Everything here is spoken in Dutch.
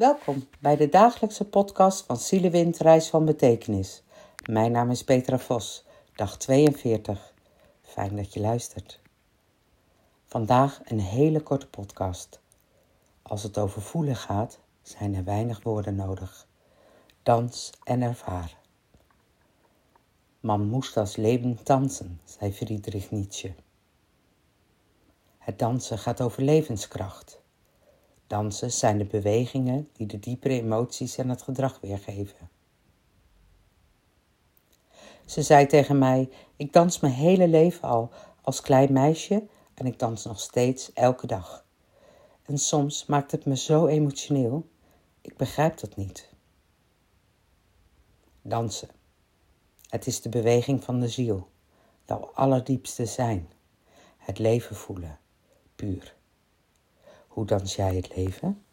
Welkom bij de dagelijkse podcast van Zielewind Reis van Betekenis. Mijn naam is Petra Vos, dag 42. Fijn dat je luistert. Vandaag een hele korte podcast. Als het over voelen gaat, zijn er weinig woorden nodig. Dans en ervaren. Man moest als leven tanzen, zei Friedrich Nietzsche. Het dansen gaat over levenskracht. Dansen zijn de bewegingen die de diepere emoties en het gedrag weergeven. Ze zei tegen mij: Ik dans mijn hele leven al als klein meisje en ik dans nog steeds elke dag. En soms maakt het me zo emotioneel. Ik begrijp dat niet. Dansen. Het is de beweging van de ziel, jouw allerdiepste zijn. Het leven voelen, puur. Hoe dans jij het leven?